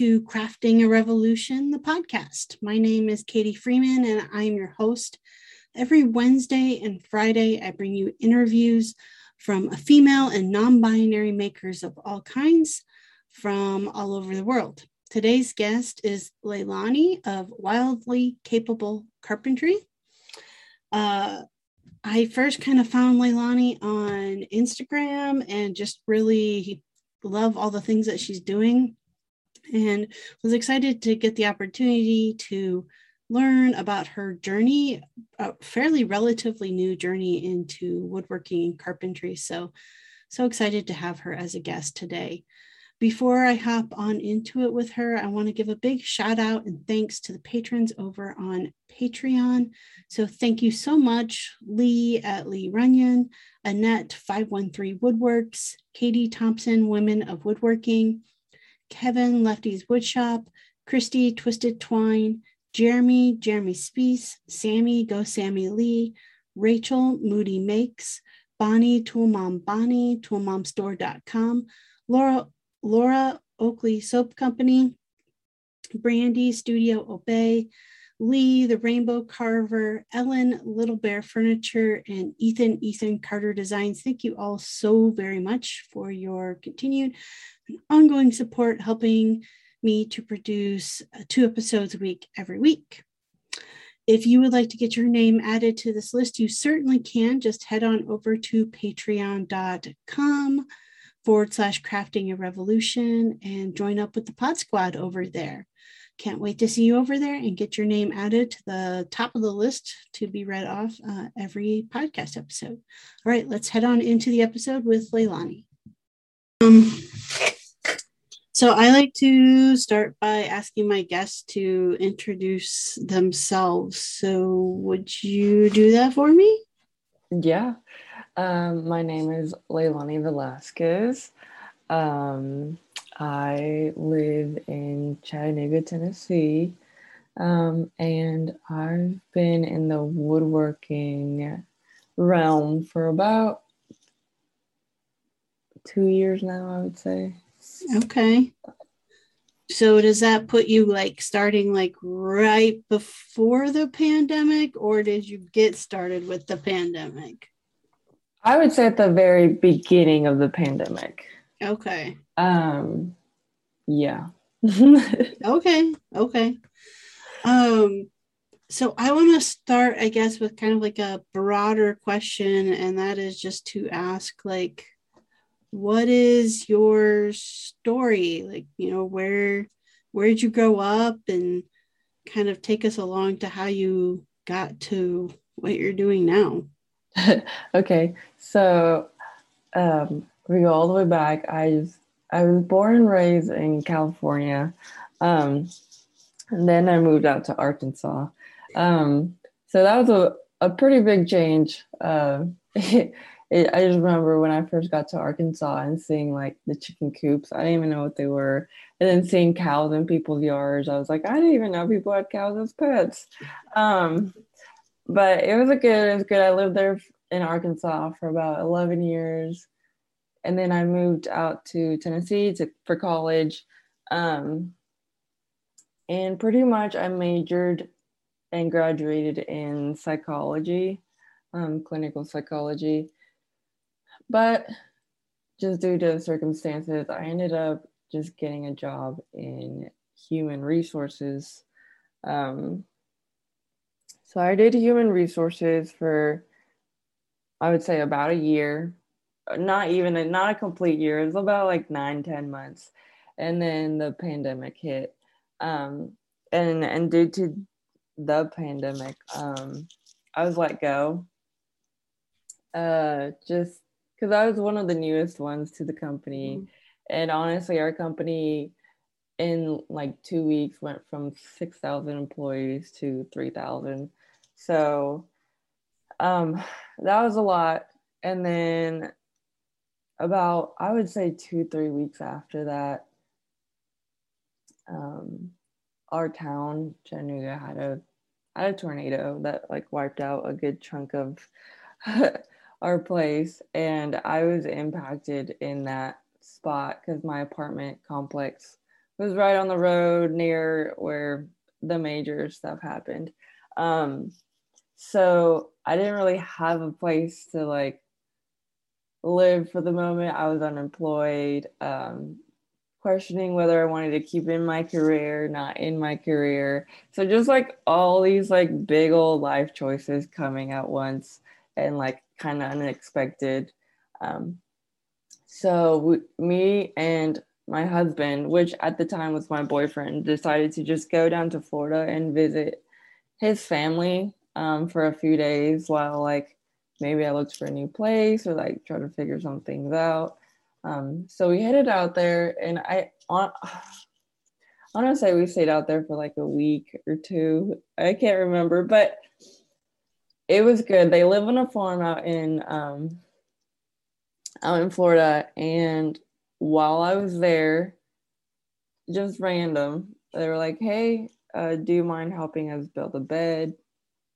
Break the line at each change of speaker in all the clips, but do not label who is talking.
To Crafting a Revolution, the podcast. My name is Katie Freeman, and I'm your host. Every Wednesday and Friday, I bring you interviews from a female and non binary makers of all kinds from all over the world. Today's guest is Leilani of Wildly Capable Carpentry. Uh, I first kind of found Leilani on Instagram and just really love all the things that she's doing and was excited to get the opportunity to learn about her journey, a fairly relatively new journey into woodworking and carpentry. So, so excited to have her as a guest today. Before I hop on into it with her, I want to give a big shout out and thanks to the patrons over on Patreon. So thank you so much, Lee at Lee Runyon, Annette 513 Woodworks, Katie Thompson, Women of Woodworking, Kevin Lefty's Woodshop, Christy Twisted Twine, Jeremy, Jeremy Spees, Sammy, Go Sammy Lee, Rachel, Moody Makes, Bonnie, Tool Mom Bonnie, toolmomstore.com, Laura Laura Oakley Soap Company, Brandy Studio Obey, Lee the Rainbow Carver, Ellen Little Bear Furniture, and Ethan Ethan Carter Designs. Thank you all so very much for your continued ongoing support, helping me to produce uh, two episodes a week every week. If you would like to get your name added to this list, you certainly can. Just head on over to patreon.com forward slash crafting a revolution and join up with the pod squad over there. Can't wait to see you over there and get your name added to the top of the list to be read off uh, every podcast episode. All right, let's head on into the episode with Leilani. Um, so I like to start by asking my guests to introduce themselves. So would you do that for me?
Yeah. Um, my name is Leilani Velasquez. Um, I live in Chattanooga, Tennessee, um, and I've been in the woodworking realm for about two years now, I would say.
Okay. So does that put you like starting like right before the pandemic, or did you get started with the pandemic?
I would say at the very beginning of the pandemic.
Okay.
Um yeah.
okay. Okay. Um so I want to start I guess with kind of like a broader question and that is just to ask like what is your story? Like, you know, where where did you grow up and kind of take us along to how you got to what you're doing now?
okay, so um, we go all the way back. I was, I was born and raised in California, um, and then I moved out to Arkansas. Um, so that was a, a pretty big change. Uh, it, I just remember when I first got to Arkansas and seeing like the chicken coops. I didn't even know what they were, and then seeing cows in people's yards. I was like, I didn't even know people had cows as pets. Um, but it was a good it was good i lived there in arkansas for about 11 years and then i moved out to tennessee to, for college um, and pretty much i majored and graduated in psychology um, clinical psychology but just due to the circumstances i ended up just getting a job in human resources um, so I did human resources for, I would say, about a year. Not even a, not a complete year. It was about like nine, ten months, and then the pandemic hit. Um, and and due to the pandemic, um, I was let go. Uh, just because I was one of the newest ones to the company, mm-hmm. and honestly, our company in like two weeks went from 6,000 employees to 3,000. So um, that was a lot. And then about, I would say two, three weeks after that, um, our town, Chattanooga, had a had a tornado that like wiped out a good chunk of our place, and I was impacted in that spot because my apartment complex was right on the road near where the major stuff happened. Um, so I didn't really have a place to like live for the moment. I was unemployed, um, questioning whether I wanted to keep in my career, not in my career. So just like all these like big old life choices coming at once and like kind of unexpected. Um, so we, me and my husband, which at the time was my boyfriend, decided to just go down to Florida and visit his family um, for a few days while like maybe I looked for a new place or like try to figure some things out. Um, so we headed out there, and I on. I want to say we stayed out there for like a week or two. I can't remember, but it was good. They live on a farm out in um, out in Florida, and while I was there, just random, they were like, "Hey, uh, do you mind helping us build a bed?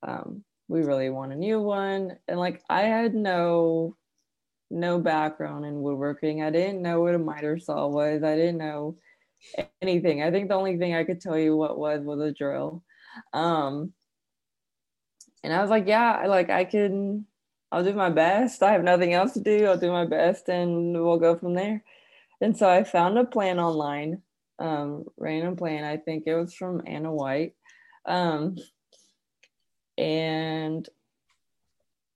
Um, we really want a new one." And like, I had no no background in woodworking. I didn't know what a miter saw was. I didn't know anything. I think the only thing I could tell you what was was a drill. Um, and I was like, yeah, like I can, I'll do my best. I have nothing else to do. I'll do my best and we'll go from there. And so I found a plan online, um, random plan. I think it was from Ana White. Um, and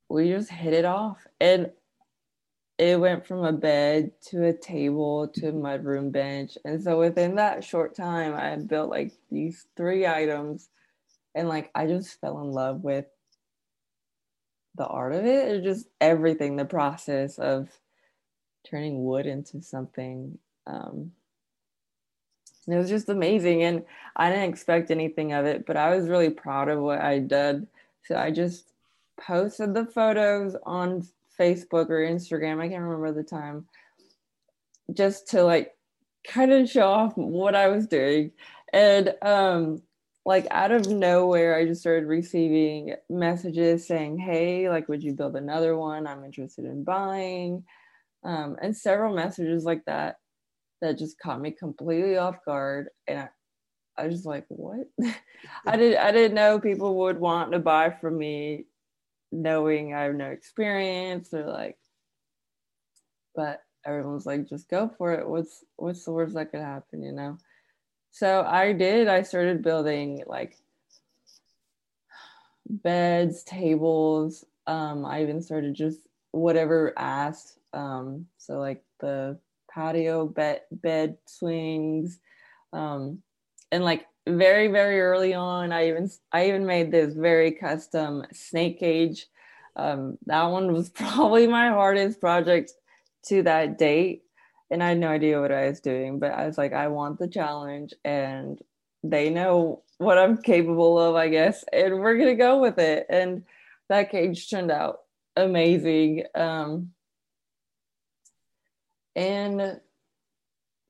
we just hit it off. And it went from a bed to a table to a mudroom bench. And so within that short time, I built like these three items. And like I just fell in love with the art of it, or just everything, the process of turning wood into something. Um, it was just amazing. And I didn't expect anything of it, but I was really proud of what I did. So I just posted the photos on Facebook or Instagram, I can't remember the time, just to like kind of show off what I was doing. And um like out of nowhere, I just started receiving messages saying, Hey, like, would you build another one? I'm interested in buying. Um, and several messages like that that just caught me completely off guard. And I, I was like, what? I did I didn't know people would want to buy from me knowing I have no experience or like, but everyone's like, just go for it. What's what's the worst that could happen, you know? So I did. I started building like beds, tables. Um, I even started just whatever asked. Um, so like the patio bed bed swings, um, and like very very early on i even i even made this very custom snake cage um, that one was probably my hardest project to that date and i had no idea what i was doing but i was like i want the challenge and they know what i'm capable of i guess and we're gonna go with it. And that cage turned out amazing um, and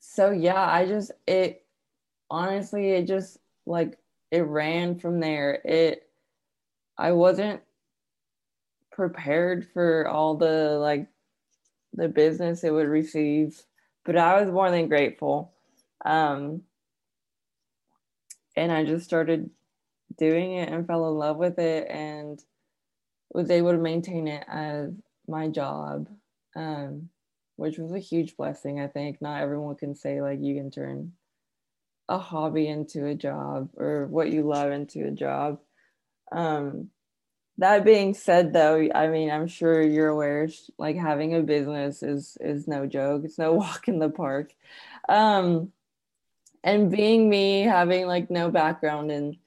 so yeah i just it honestly it just like it ran from there. It i wasn't prepared for all the like the business it would receive but i was more than grateful um and i just started doing it and fell in love with it and was able to maintain it as my job um which was a huge blessing i think not everyone can say like you can turn a hobby into a job or what you love into a job. Um, that being said, though, I mean, I'm sure you're aware, like having a business is is no joke. It's no walk in the park. Um, and being me, having like no background in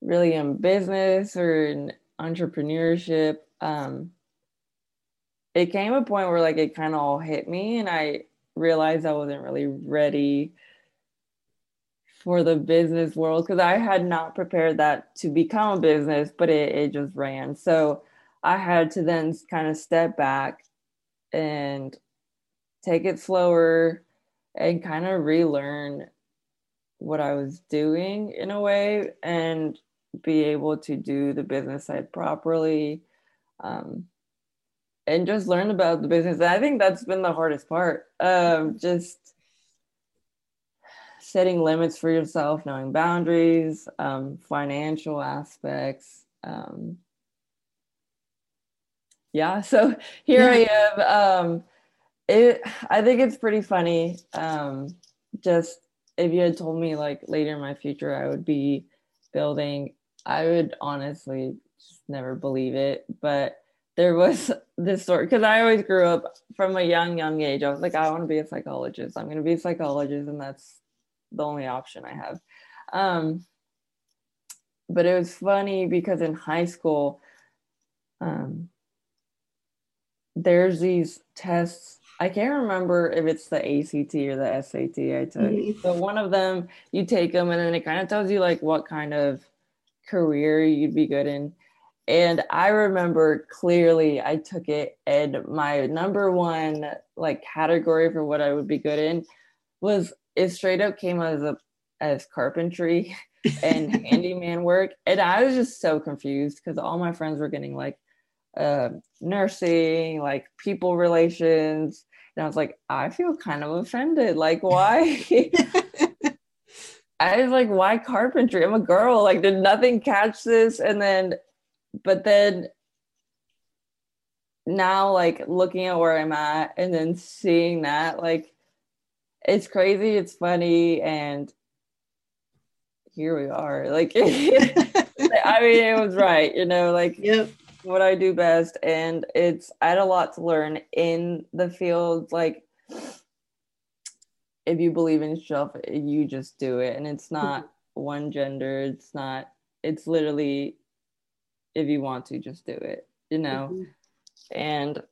really in business or in entrepreneurship, um, it came a point where like it kind of all hit me, and I realized I wasn't really ready for the business world because I had not prepared that to become a business, but it, it just ran. So I had to then kind of step back and take it slower and kind of relearn what I was doing in a way and be able to do the business side properly um, and just learn about the business. And I think that's been the hardest part. Um, just setting limits for yourself, knowing boundaries, um, financial aspects. Um, yeah, so here. I am. Um, it, I think it's pretty funny. Um, just if you had told me like later in my future I would be building, I would honestly just never believe it. But there was this story because I always grew up from a young, young age. I was like, I want to be a psychologist. I'm going to be a psychologist, and that's the only option I have. Um, but it was funny because in high school, um, there's these tests. I can't remember if it's the ACT or the SAT I took. Mm-hmm. But one of them, you take them, and then it kind of tells you like what kind of career you'd be good in. And I remember clearly I took it, and my number one like category for what I would be good in was it straight up came as a as carpentry and handyman work, and I was just so confused because all my friends were getting like uh, nursing, like people relations, and I was like, I feel kind of offended. Like, why? I was like, why carpentry? I'm a girl. Like, did nothing catch this? And then but then now like looking at where i'm at and then seeing that like it's crazy it's funny and here we are like i mean it was right you know like
yep.
what i do best and it's i had a lot to learn in the field like if you believe in yourself you just do it and it's not one gender it's not it's literally if you want to just do it you know mm-hmm. and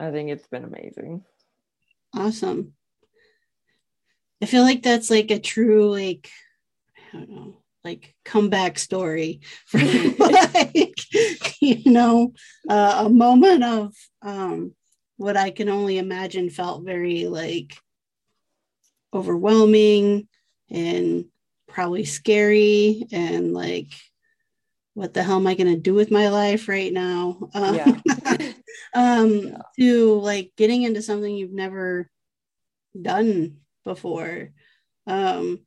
i think it's been amazing.
Awesome i feel like that's like a true like i don't know like comeback story for like you know uh, a moment of um what i can only imagine felt very like overwhelming and probably scary and like what the hell am I going to do with my life right now? Um, yeah. um, yeah. To like getting into something you've never done before. Um,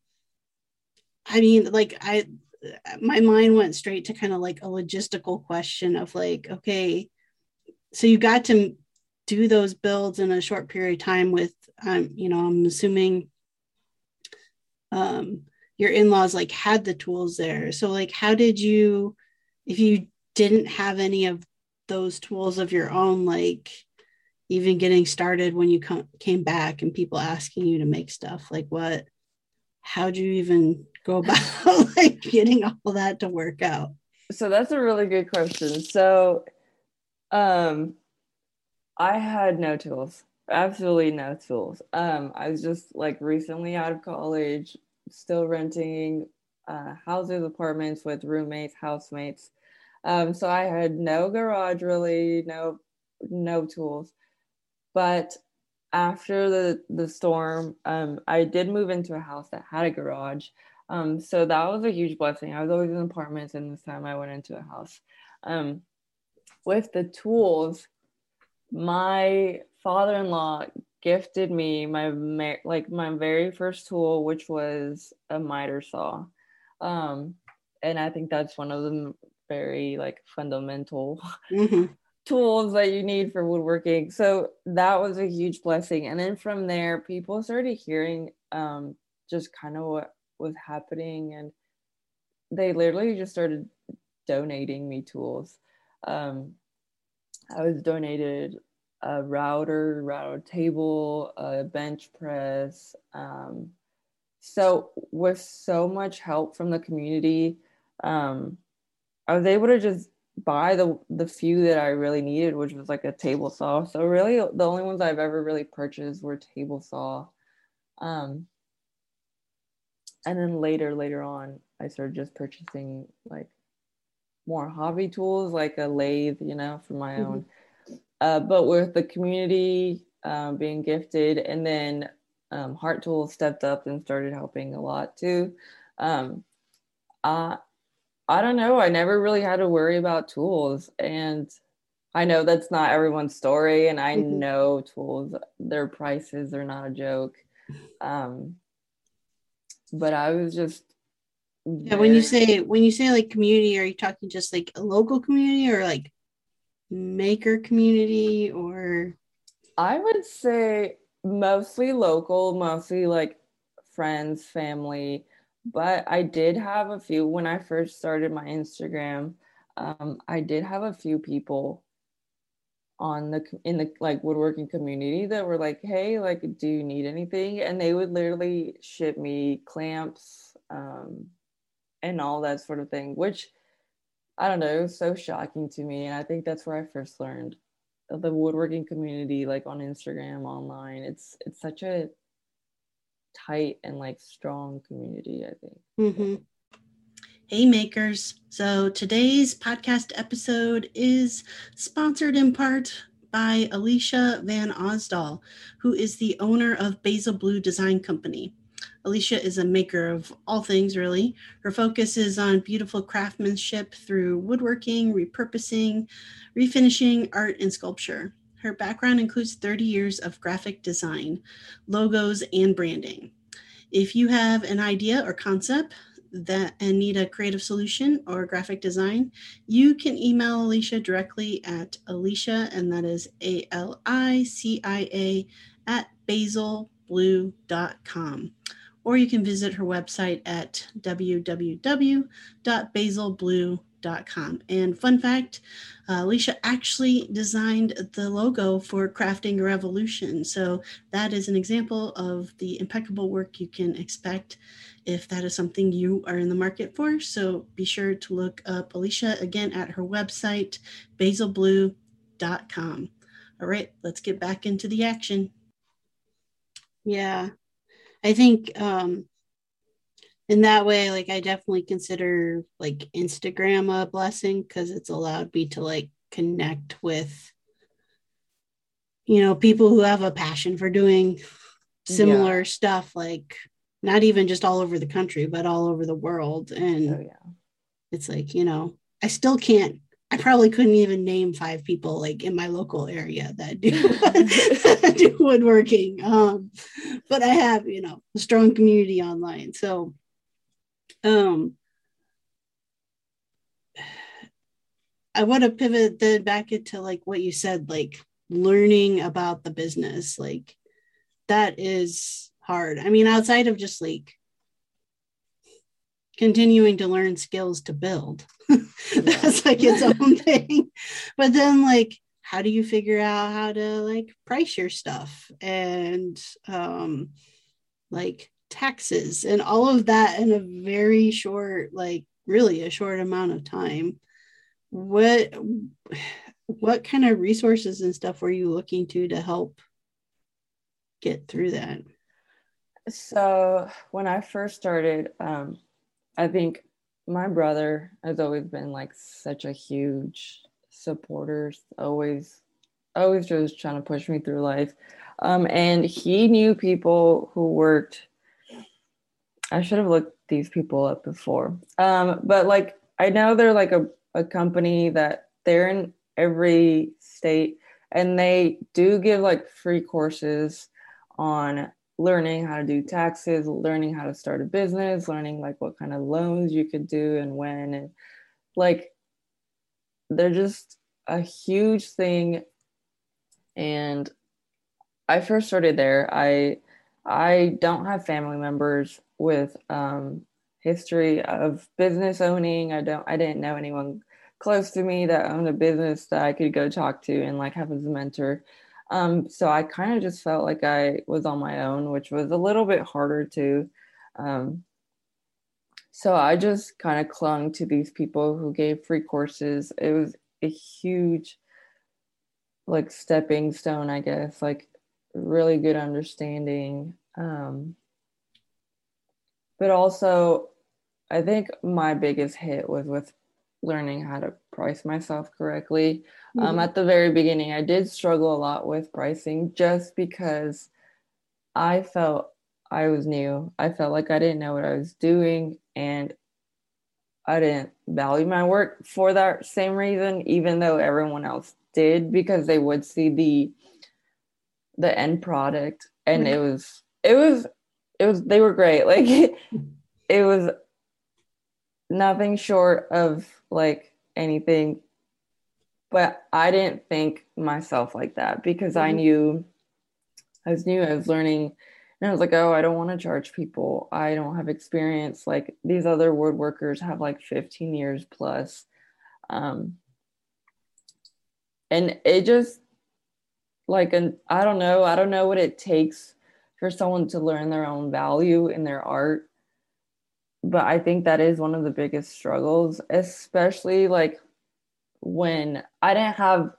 I mean, like I, my mind went straight to kind of like a logistical question of like, okay, so you got to do those builds in a short period of time with, um, you know, I'm assuming, um, your in-laws like had the tools there so like how did you if you didn't have any of those tools of your own like even getting started when you come, came back and people asking you to make stuff like what how do you even go about like getting all that to work out
so that's a really good question so um i had no tools absolutely no tools um i was just like recently out of college still renting uh, houses, apartments with roommates, housemates. Um, so I had no garage really, no no tools. But after the the storm, um, I did move into a house that had a garage. Um, so that was a huge blessing. I was always in apartments, and this time I went into a house. Um, with the tools, my father-in-law gifted me my like my very first tool, which was a miter saw, um, and I think that's one of the very like fundamental mm-hmm. Tools that you need for woodworking. So that was a huge blessing, and then from there, people started hearing um, just kind of what was happening, and they literally just started donating me tools. Um, I was donated a router, router table, a bench press. Um, so with so much help from the community, um, I was able to just buy the the few that I really needed, which was like a table saw. So really, the only ones I've ever really purchased were table saw. Um, and then later, later on, I started just purchasing like more hobby tools, like a lathe, you know, for my mm-hmm. own uh, but with the community um, being gifted, and then um, Hart Tools stepped up and started helping a lot too. Um, uh, I don't know. I never really had to worry about tools, and I know that's not everyone's story, and I mm-hmm. know tools, their prices are not a joke. Um, but I was just
yeah. When you say when you say like community, are you talking just like a local community or like maker community or?
I would say mostly local, mostly like friends, family. But I did have a few when I first started my Instagram. Um, I did have a few people on the in the like woodworking community that were like hey like do you need anything and they would literally ship me clamps um and all that sort of thing which i don't know was so shocking to me and i think that's where i first learned the woodworking community like on instagram online it's it's such a tight and like strong community i think
mm-hmm. Hey makers. So today's podcast episode is sponsored in part by Alicia Van Osdal, who is the owner of Basil Blue Design Company. Alicia is a maker of all things, really. Her focus is on beautiful craftsmanship through woodworking, repurposing, refinishing, art, and sculpture. Her background includes 30 years of graphic design, logos, and branding. If you have an idea or concept that and need a creative solution or graphic design, you can email Alicia directly at Alicia, and that is A L I C I A at basilblue.com. Or you can visit her website at www.basilblue.com and fun fact uh, Alicia actually designed the logo for Crafting Revolution. So that is an example of the impeccable work you can expect if that is something you are in the market for. So be sure to look up Alicia again at her website, basilblue.com. All right, let's get back into the action. Yeah, I think um, in that way, like I definitely consider like Instagram a blessing because it's allowed me to like connect with you know people who have a passion for doing similar yeah. stuff like not even just all over the country but all over the world and oh, yeah. it's like you know i still can't i probably couldn't even name five people like in my local area that do, do woodworking um but i have you know a strong community online so um, I want to pivot then back into like what you said, like learning about the business. Like that is hard. I mean, outside of just like continuing to learn skills to build, that's like its own thing. But then, like, how do you figure out how to like price your stuff and um, like taxes and all of that in a very short like really a short amount of time. What what kind of resources and stuff were you looking to to help get through that?
So when i first started um i think my brother has always been like such a huge supporter always always just trying to push me through life. Um and he knew people who worked I should have looked these people up before. Um, but like I know they're like a, a company that they're in every state and they do give like free courses on learning how to do taxes, learning how to start a business, learning like what kind of loans you could do and when and like they're just a huge thing and I first started there. I I don't have family members with um, history of business owning. I don't I didn't know anyone close to me that owned a business that I could go talk to and like have as a mentor. Um, so I kind of just felt like I was on my own, which was a little bit harder to. Um, so I just kind of clung to these people who gave free courses. It was a huge like stepping stone, I guess, like really good understanding. Um, but also i think my biggest hit was with learning how to price myself correctly um, mm-hmm. um, at the very beginning i did struggle a lot with pricing just because i felt i was new i felt like i didn't know what i was doing and i didn't value my work for that same reason even though everyone else did because they would see the the end product and mm-hmm. it was it was it was they were great. Like it, was nothing short of like anything but I didn't think myself like that because mm-hmm. I knew I was new, I was learning and I was like, oh, I don't want to charge people. I don't have experience. Like these other woodworkers have like 15 years plus. Um, and it just like an I don't know, I don't know what it takes for someone to learn their own value in their art. But I think that is one of the biggest struggles, especially like when I didn't have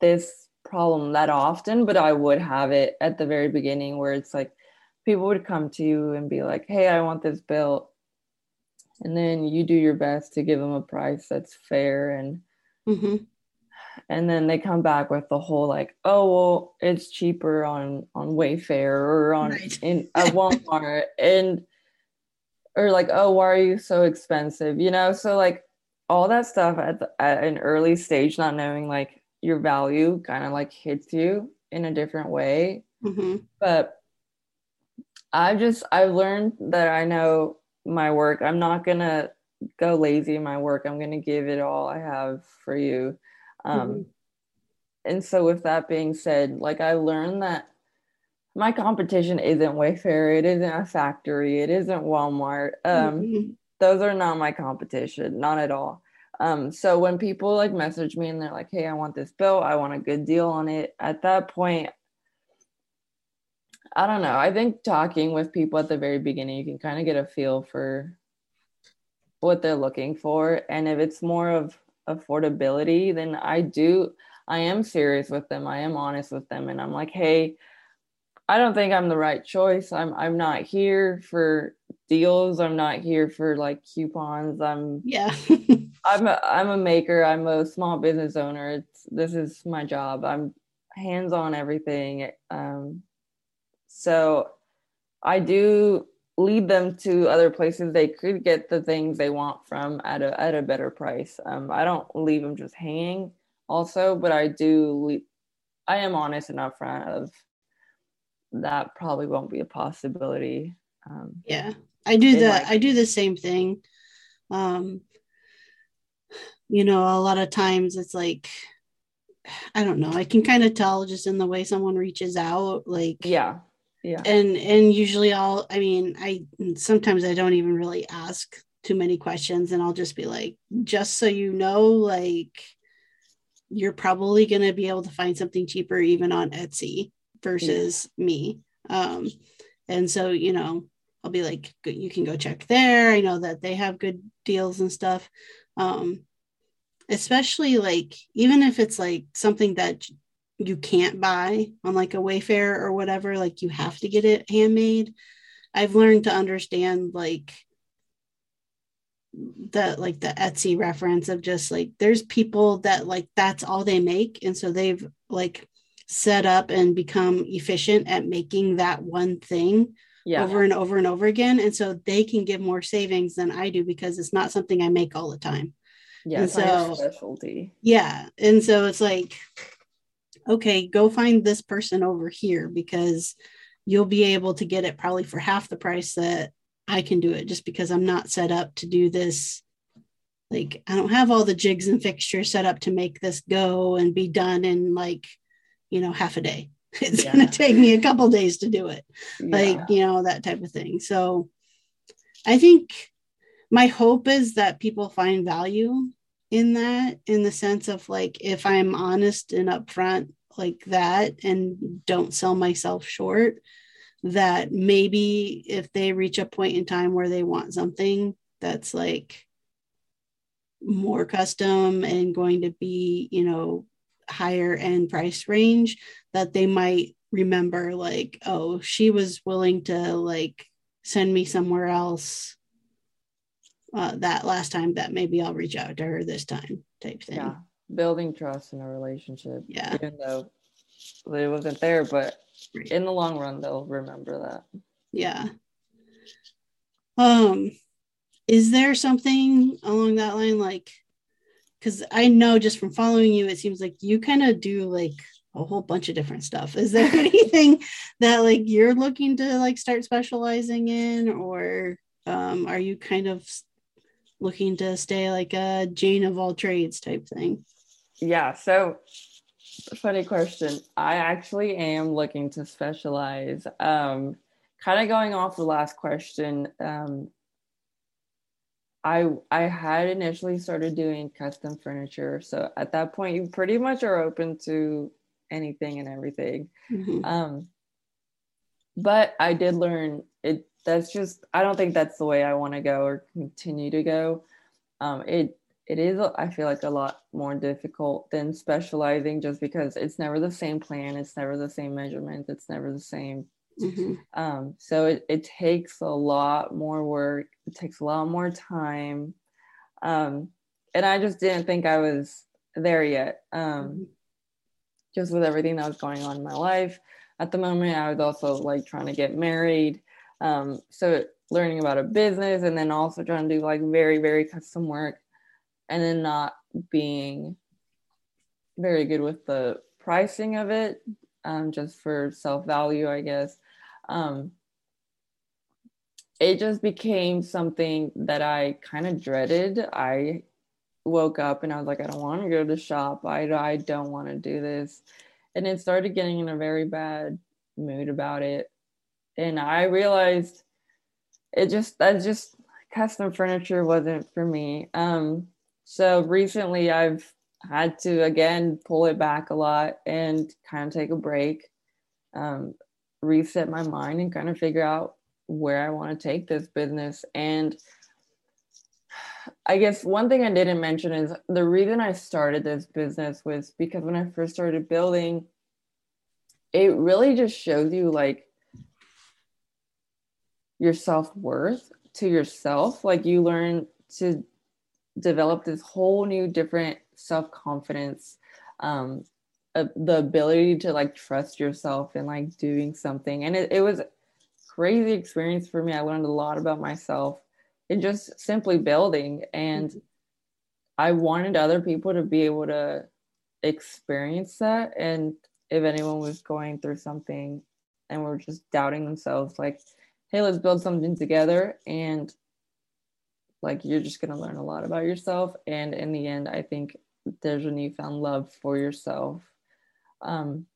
this problem that often, but I would have it at the very beginning where it's like people would come to you and be like, Hey, I want this built. And then you do your best to give them a price that's fair and mm-hmm. And then they come back with the whole like, oh well, it's cheaper on on Wayfair or on right. in at Walmart and or like, oh, why are you so expensive? You know, so like all that stuff at, the, at an early stage, not knowing like your value kind of like hits you in a different way. Mm-hmm. But I just, I've learned that I know my work. I'm not going to go lazy in my work. I'm going to give it all I have for you. Um, mm-hmm. And so, with that being said, like I learned that my competition isn't Wayfair, it isn't a factory, it isn't Walmart. Um, mm-hmm those are not my competition, not at all. Um, so when people like message me and they're like, "Hey, I want this bill. I want a good deal on it," at that point, I don't know. I think talking with people at the very beginning, you can kind of get a feel for what they're looking for, and if it's more of affordability, then I do. I am serious with them. I am honest with them, and I'm like, "Hey." I don't think I'm the right choice. I'm I'm not here for deals. I'm not here for like coupons. I'm
yeah.
I'm a I'm a maker. I'm a small business owner. It's this is my job. I'm hands on everything. Um, so I do lead them to other places they could get the things they want from at a at a better price. Um, I don't leave them just hanging. Also, but I do. Leave, I am honest and upfront of that probably won't be a possibility.
Um, yeah, I do the like- I do the same thing. Um, you know, a lot of times it's like I don't know. I can kind of tell just in the way someone reaches out, like
yeah, yeah.
And and usually I'll. I mean, I sometimes I don't even really ask too many questions, and I'll just be like, just so you know, like you're probably going to be able to find something cheaper even on Etsy versus yeah. me. Um, and so, you know, I'll be like, you can go check there. I know that they have good deals and stuff. Um, especially like, even if it's like something that you can't buy on like a Wayfair or whatever, like you have to get it handmade. I've learned to understand like the like the Etsy reference of just like there's people that like that's all they make and so they've like set up and become efficient at making that one thing yeah. over and over and over again. And so they can give more savings than I do because it's not something I make all the time.
Yeah, and so specialty.
Yeah. And so it's like, okay, go find this person over here because you'll be able to get it probably for half the price that I can do it just because I'm not set up to do this. Like, I don't have all the jigs and fixtures set up to make this go and be done in like you know, half a day. It's yeah. going to take me a couple days to do it. Yeah. Like, you know, that type of thing. So I think my hope is that people find value in that in the sense of like if I'm honest and upfront like that and don't sell myself short that maybe if they reach a point in time where they want something that's like more custom and going to be you know higher end price range that they might remember like oh she was willing to like send me somewhere else uh, that last time that maybe i'll reach out to her this time type thing. Yeah
building trust in a relationship
yeah.
even though it wasn't there but in the long run they'll remember that.
Yeah. Um is there something along that line like because I know just from following you, it seems like you kind of do like a whole bunch of different stuff. Is there anything that like you're looking to like start specializing in, or um, are you kind of looking to stay like a Jane of all trades type thing?
Yeah. So, funny question. I actually am looking to specialize. Um, kind of going off the last question. Um, I I had initially started doing custom furniture. So at that point, you pretty much are open to anything and everything. Mm-hmm. Um, but I did learn it. That's just I don't think that's the way I want to go or continue to go. Um, it it is I feel like a lot more difficult than specializing just because it's never the same plan, it's never the same measurement, it's never the same Mm-hmm. Um, so it, it takes a lot more work, it takes a lot more time. Um, and I just didn't think I was there yet. Um, mm-hmm. Just with everything that was going on in my life at the moment, I was also like trying to get married. Um, so learning about a business and then also trying to do like very, very custom work and then not being very good with the pricing of it um, just for self value, I guess um, it just became something that I kind of dreaded. I woke up and I was like, I don't want to go to the shop. I, I don't want to do this. And it started getting in a very bad mood about it. And I realized it just, that just custom furniture wasn't for me. Um, so recently I've had to again pull it back a lot and kind of take a break. Um, reset my mind and kind of figure out where I want to take this business. And I guess one thing I didn't mention is the reason I started this business was because when I first started building, it really just shows you like your self worth to yourself. Like you learn to develop this whole new different self confidence um, the ability to like trust yourself and like doing something and it, it was crazy experience for me i learned a lot about myself in just simply building and mm-hmm. i wanted other people to be able to experience that and if anyone was going through something and were just doubting themselves like hey let's build something together. And like you're just going to learn a lot about yourself. And in the end i think there's a newfound love for yourself. Um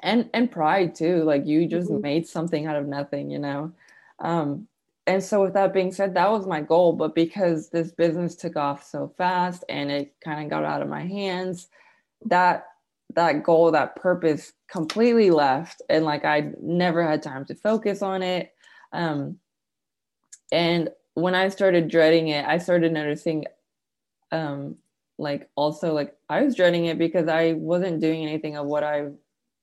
and and pride too. Like you just mm-hmm. made something out of nothing you know? Um and so with that being said that was my goal. But because this business took off so fast and it kind of got out of my hands that that goal that purpose completely left. And like i never had time to focus on it um and when i started dreading it i started noticing um like also like I was dreading it because I wasn't doing anything of what I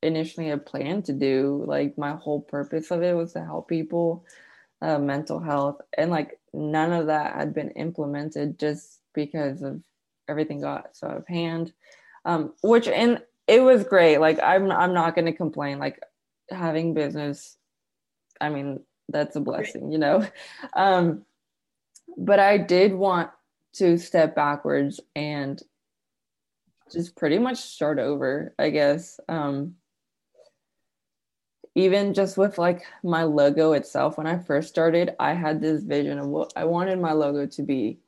initially had planned to do. Like my whole purpose of it was to help people, uh, mental health, and like none of that had been implemented just because of everything got so out of hand. Um, which and it was great. Like I'm I'm not gonna complain. Like having business, I mean that's a blessing, you know. Um, but I did want to step backwards and just pretty much start over, I guess. Um, even just with like my logo itself, when I first started, I had this vision of what I wanted my logo to be.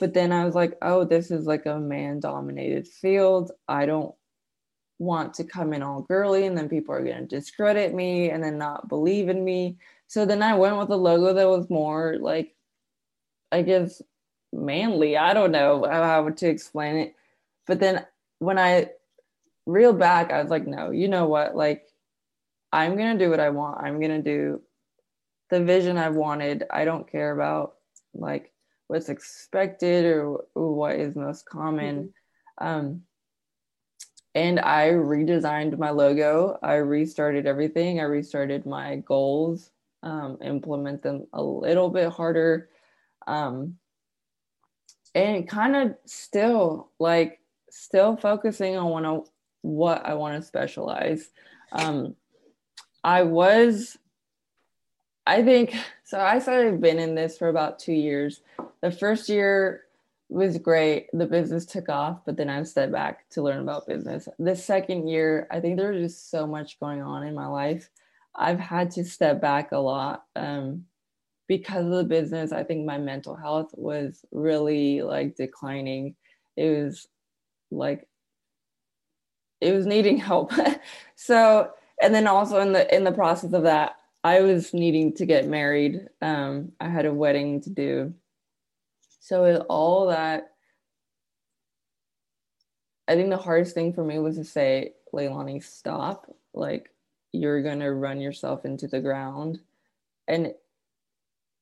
But then I was like, oh, this is like a man dominated field. I don't want to come in all girly and then people are going to discredit me and then not believe in me. So then I went with a logo that was more like, I guess, manly. I don't know how to explain it. But then when I reeled back, I was like, no, you know what? Like, I'm going to do what I want. I'm going to do the vision I've wanted. I don't care about like what's expected or, or what is most common. Mm-hmm. Um, and I redesigned my logo. I restarted everything. I restarted my goals, um, implement them a little bit harder. Um, and kind of still like still focusing on what, what I want to specialize. Um, I was, I think, so I started been in this for about two years. The first year, was great. The business took off, but then I stepped back to learn about business. The second year, I think there was just so much going on in my life. I've had to step back a lot um, because of the business. I think my mental health was really like declining. It was like it was needing help. so, and then also in the in the process of that, I was needing to get married. Um, I had a wedding to do so with all that, I think the hardest thing for me was to say, Leilani, stop. Like you're gonna run yourself into the ground. And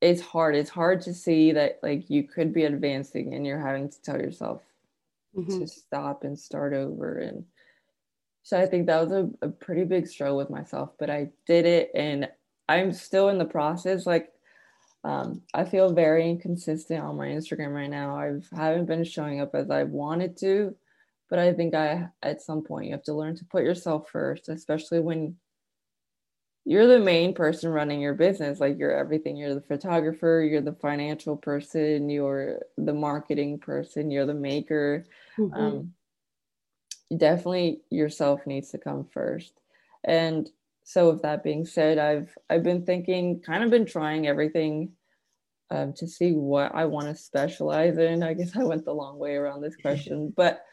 it's hard. It's hard to see that like you could be advancing and you're having to tell yourself mm-hmm. to stop and start over. And so I think that was a, a pretty big struggle with myself, but I did it and I'm still in the process. Like um, I feel very inconsistent on my Instagram right now. I haven't been showing up as I wanted to, but I think I at some point you have to learn to put yourself first, especially when you're the main person running your business. Like you're everything. You're the photographer, you're the financial person, you're the marketing person, you're the maker. Mm-hmm. Um, definitely yourself needs to come first. And so with that being said i've i've been thinking kind of been trying everything um, to see what i want to specialize in. I guess i went the long way around this question but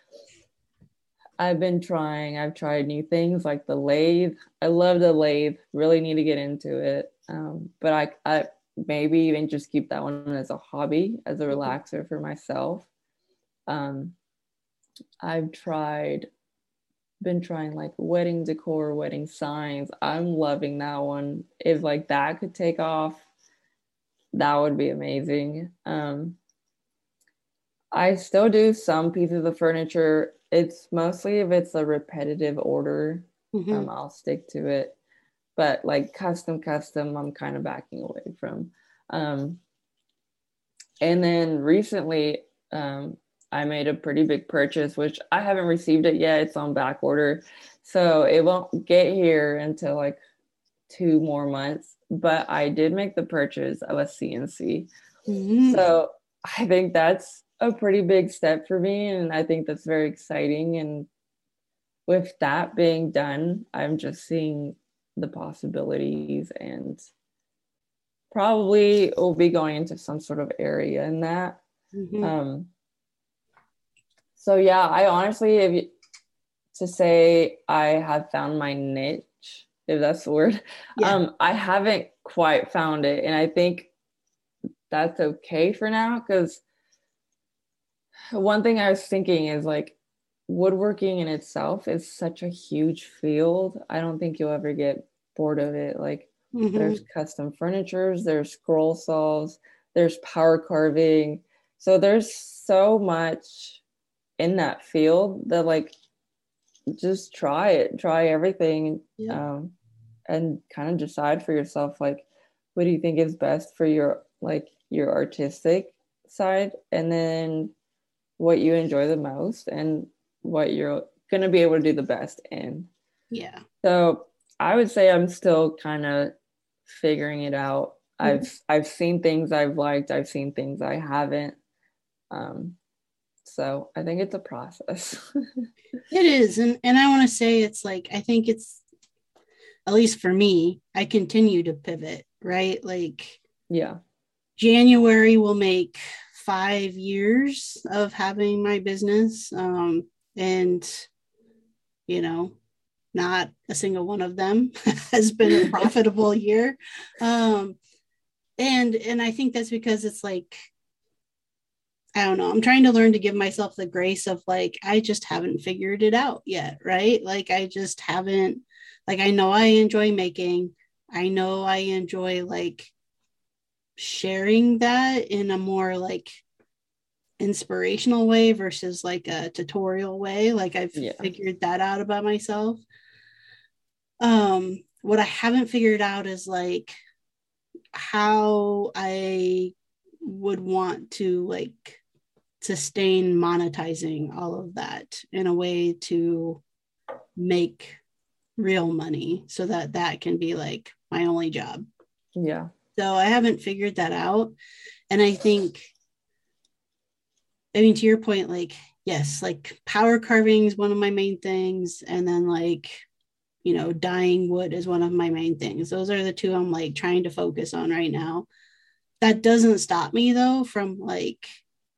i've been trying. I've tried new things like the lathe. I love the lathe. Really need to get into it. Um, but I, I maybe even just keep that one as a hobby as a relaxer for myself. Um, i've tried been trying like wedding decor, wedding signs. I'm loving that one. If like that could take off, that would be amazing. Um, I still do some pieces of furniture. It's mostly if it's a repetitive order, mm-hmm. um, I'll stick to it. But like custom, custom, I'm kind of backing away from. Um, and then recently, um, I made a pretty big purchase, which I haven't received it yet. It's on back order. So it won't get here until like two more months. But I did make the purchase of a CNC. Mm-hmm. So I think that's a pretty big step for me. And I think that's very exciting. And with that being done, I'm just seeing the possibilities and probably will be going into some sort of area in that. Mm-hmm. Um, so yeah, I honestly, if you, to say I have found my niche, if that's the word, yeah. um, I haven't quite found it, and I think that's okay for now because one thing I was thinking is like woodworking in itself is such a huge field. I don't think you'll ever get bored of it. Like mm-hmm. there's custom furnitures, there's scroll saws, there's power carving. So there's so much in that field that like just try it try everything yeah. um, and kind of decide for yourself like what do you think is best for your like your artistic side and then what you enjoy the most and what you're going to be able to do the best in
yeah
so i would say i'm still kind of figuring it out mm-hmm. i've i've seen things i've liked i've seen things i haven't um so I think it's a process.
it is. And and I want to say it's like I think it's at least for me, I continue to pivot, right? Like
yeah.
January will make five years of having my business. Um, and you know, not a single one of them has been a profitable year. Um, and and I think that's because it's like I don't know. I'm trying to learn to give myself the grace of like, I just haven't figured it out yet, right? Like, I just haven't, like, I know I enjoy making, I know I enjoy like sharing that in a more like inspirational way versus like a tutorial way. Like, I've yeah. figured that out about myself. Um, what I haven't figured out is like how I would want to like sustain monetizing all of that in a way to make real money so that that can be like my only job.
Yeah.
So I haven't figured that out. And I think I mean, to your point, like, yes, like power carving is one of my main things. And then, like, you know, dyeing wood is one of my main things. Those are the two I'm like trying to focus on right now. That doesn't stop me though from like,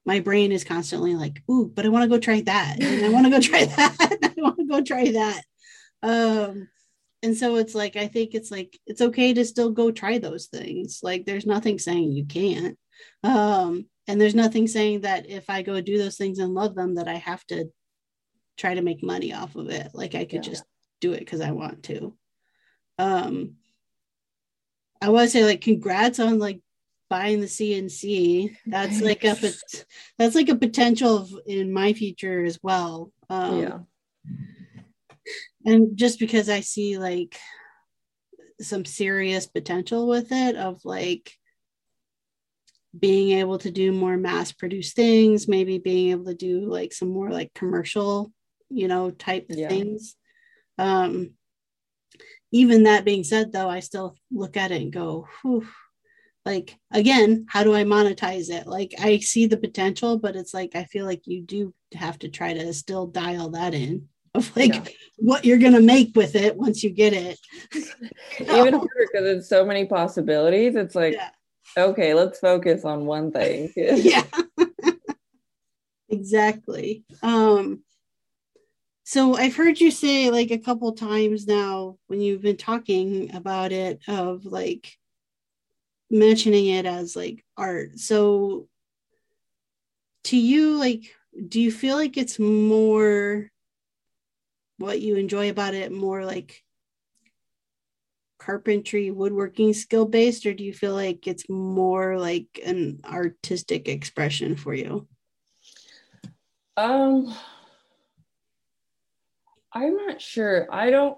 my brain is constantly like, ooh, but I want to go try that. And I want to go try that. I want to go try that. Um, and so it's like, I think it's like, it's okay to still go try those things. Like, there's nothing saying you can't. Um, and there's nothing saying that if I go do those things and love them, that I have to try to make money off of it. Like, I could yeah. just do it because I want to. Um, I want to say, like, congrats on like buying the CNC. That's like a that's like a potential of, in my future as well. Um, yeah. And just because I see like some serious potential with it of like being able to do more mass produced things, maybe being able to do like some more like commercial, you know, type yeah. things. Um, even that being said, though, I still look at it and go, Whew, like again how do i monetize it? Like i see the potential but it's like i feel like you do have to try to still dial that in of like yeah. what you're gonna make with it once you get it.
Even harder because it's so many possibilities it's like yeah. okay let's focus on one thing.
Yeah. Exactly. Um so i've heard you say like a couple times now when you've been talking about it of like mentioning it as like art. So to you, like, do you feel like it's more what you enjoy about it, more like carpentry, woodworking skill based, or do you feel like it's more like an artistic expression for you?
Um, I'm not sure. I don't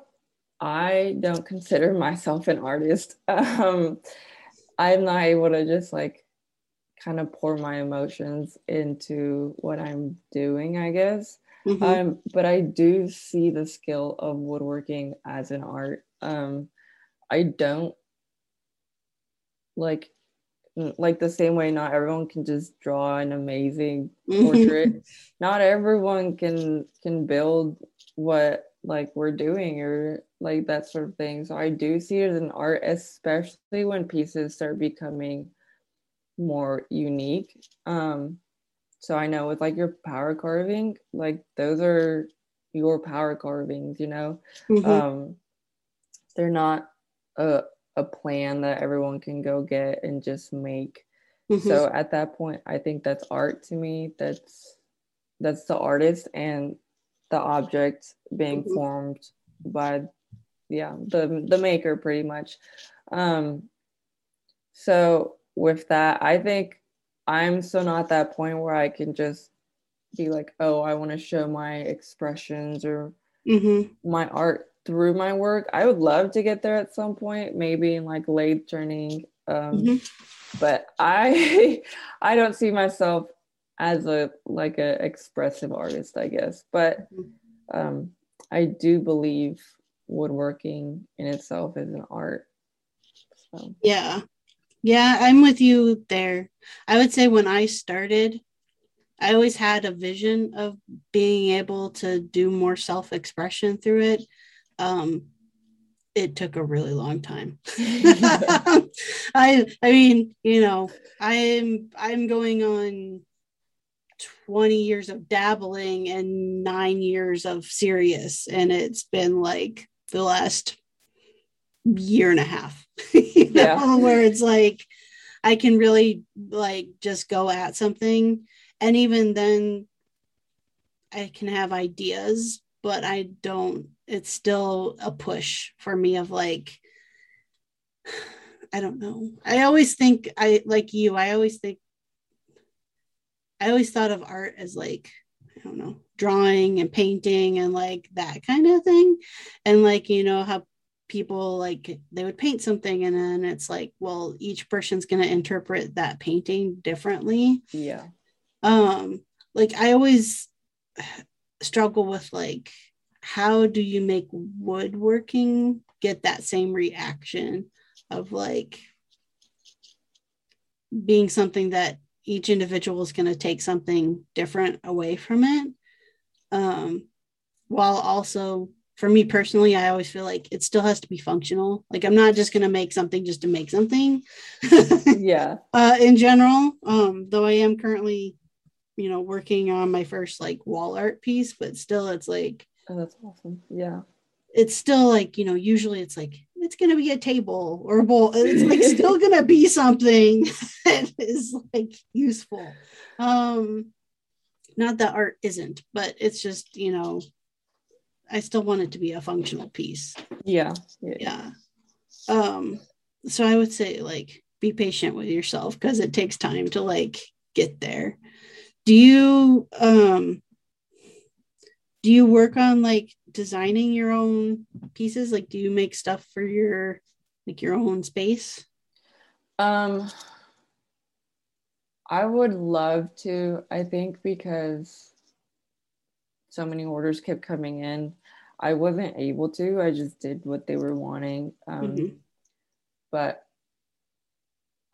I don't consider myself an artist. Um, I'm not able to just like kind of pour my emotions into what I'm doing, I guess. Mm-hmm. Um, but I do see the skill of woodworking as an art. Um, I don't like like the same way not everyone can just draw an amazing mm-hmm. portrait. not everyone can can build what like we're doing or like that sort of thing. So I do see it as an art, especially when pieces start becoming more unique. Um, so I know with like your power carving, like those are your power carvings, you know. Mm-hmm. Um, they're not a a plan that everyone can go get and just make. Mm-hmm. So at that point, I think that's art to me. That's that's the artist and the object being mm-hmm. formed by yeah the the maker pretty much um so with that i think i'm still not that point where i can just be like oh i want to show my expressions or mm-hmm. my art through my work i would love to get there at some point maybe in like lathe turning um mm-hmm. but i i don't see myself as a like a expressive artist i guess. But mm-hmm. um i do believe woodworking in itself is an art
so. Yeah. Yeah i'm with you there. I would say when i started i always had a vision of being able to do more self-expression through it. Um it took a really long time. I I mean, you know, I'm I'm going on 20 years of dabbling and nine years of serious. And it's been like the last year and a half, you know, yeah. where it's like I can really like just go at something. And even then, I can have ideas, but I don't, it's still a push for me of like, I don't know. I always think I like you, I always think I always thought of art as like, I don't know, drawing and painting and like that kind of thing. And like, you know, how people like they would paint something and then it's like, well, each person's going to interpret that painting differently.
Yeah.
Um, like I always struggle with like, how do you make woodworking get that same reaction of like being something that each individual is going to take something different away from it. Um, while also for me personally, I always feel like it still has to be functional. Like I'm not just gonna make something just to make something.
yeah.
Uh, in general, um, though I am currently, you know, working on my first like wall art piece, but still, it's like.
Oh, that's awesome. Yeah.
It's still like you know. Usually, it's like it's gonna be a table or a bowl. It's like still gonna be something that is like useful. Um, not that art isn't, but it's just you know I still want it to be a functional piece.
Yeah.
Yeah. yeah. Um, so I would say like be patient with yourself because it takes time to like get there. Do you um do you work on like designing your own pieces? Like do you make stuff for your like your own space?
Um I would love to, I think because so many orders kept coming in. I wasn't able to. I just did what they were wanting. Um, mm-hmm. But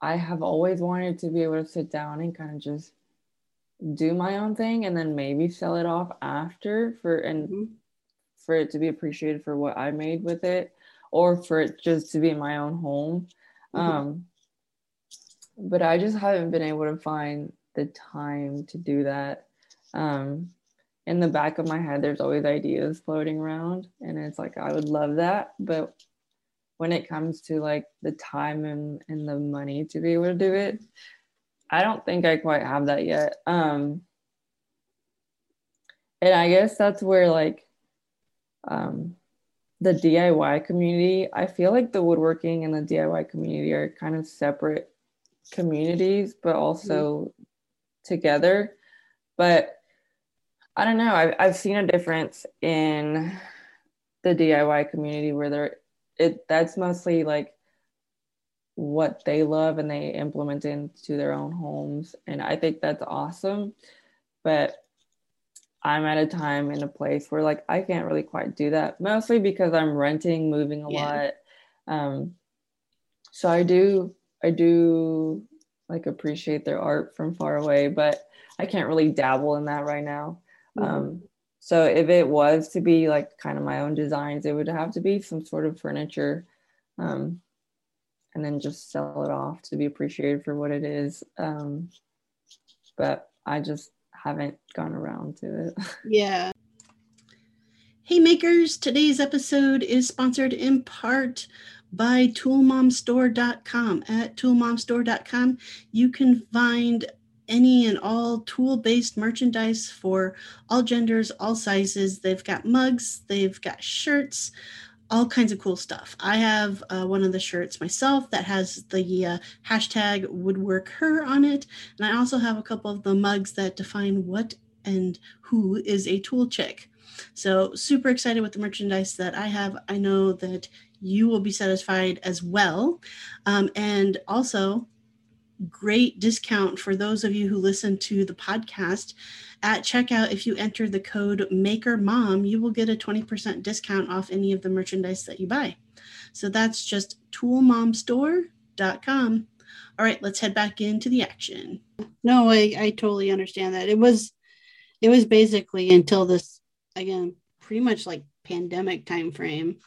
I have always wanted to be able to sit down and kind of just do my own thing and then maybe sell it off after for and mm-hmm. For it to be appreciated for what I made with it or for it just to be my own home. Mm-hmm. Um, but I just haven't been able to find the time to do that. Um, in the back of my head there's always ideas floating around and it's like i would love that but when it comes to like the time and, and the money to be able to do it i don't think i quite have that yet um and i guess that's where like um the diy community i feel like the woodworking and the diy community are kind of separate communities but also mm-hmm. together but I don't know. I've, I've seen a difference in the DIY community where they're it that's mostly like what they love and they implement into their own homes and I think that's awesome. But I'm at a time in a place where like I can't really quite do that, mostly because I'm renting, moving a yeah. lot. Um, so I do I do like appreciate their art from far away, but I can't really dabble in that right now. Um, so if it was to be like kind of my own designs, it would have to be some sort of furniture, um, and then just sell it off to be appreciated for what it is. Um, but I just haven't gone around to it.
Yeah. Hey makers, today's episode is sponsored in part by toolmomstore.com. At toolmomstore.com, you can find any and all tool based merchandise for all genders, all sizes. They've got mugs, they've got shirts, all kinds of cool stuff. I have uh, one of the shirts myself that has the uh, hashtag woodwork her on it. And I also have a couple of the mugs that define what and who is a tool chick. So, super excited with the merchandise that I have. I know that you will be satisfied as well. Um, and also, great discount for those of you who listen to the podcast. At checkout, if you enter the code MakerMom, you will get a 20% discount off any of the merchandise that you buy. So that's just toolmomstore.com. All right, let's head back into the action. No, I, I totally understand that. It was it was basically until this again, pretty much like pandemic time frame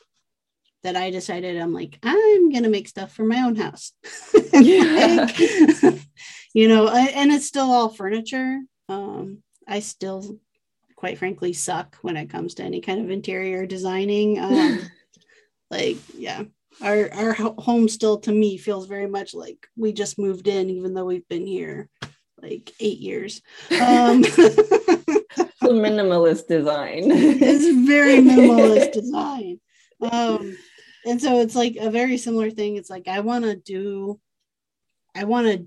that I decided I'm like, I'm gonna make stuff for my own house. like, you know, I, and it's still all furniture. Um, I still, quite frankly, suck when it comes to any kind of interior designing. Um, like, yeah, our our home still to me feels very much like we just moved in, even though we've been here like eight years. Um,
minimalist design.
it's very minimalist design. Um, and so it's like a very similar thing it's like i want to do i want to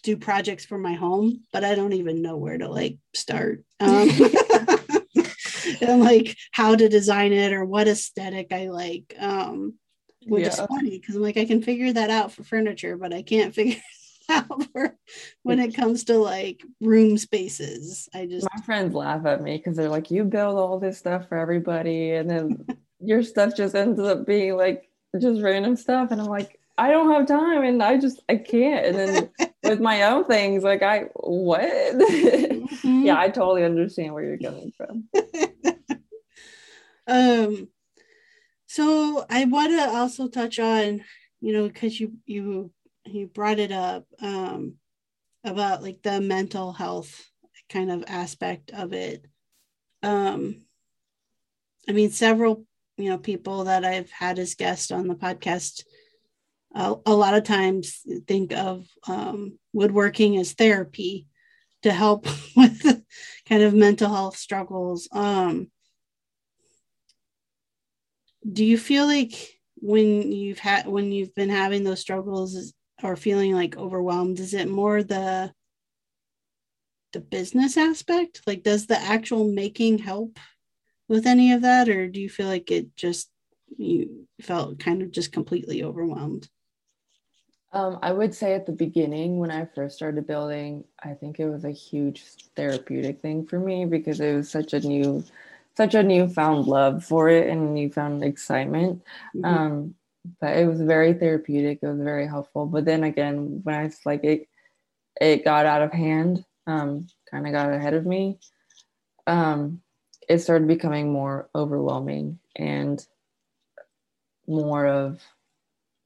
do projects for my home but i don't even know where to like start um, and like how to design it or what aesthetic i like um which yeah. is funny because i'm like i can figure that out for furniture but i can't figure out for when it comes to like room spaces i just
my friends laugh at me because they're like you build all this stuff for everybody and then your stuff just ends up being like just random stuff and i'm like i don't have time and i just i can't and then with my own things. Like I what? Mm-hmm. yeah, I totally understand where you're coming from.
um so I want to also touch on, you know, because you you you brought it up um about like the mental health kind of aspect of it. Um I mean several, you know, people that I've had as guests on the podcast a, lot of times think of um, woodworking as therapy to help with kind of mental health struggles. Um, do you feel like when you've had when you've been having those struggles or feeling like overwhelmed, is it more the the business aspect? Like, does the actual making help with any of that, or do you feel like it just you felt kind of just completely overwhelmed?
Um, I would say at the beginning when I first started building, I think it was a huge therapeutic thing for me because it was such a new, such a newfound love for it and newfound excitement. Mm-hmm. Um, but it was very therapeutic. It was very helpful. But then again, when I like it, it got out of hand. Um, kind of got ahead of me. Um, it started becoming more overwhelming and more of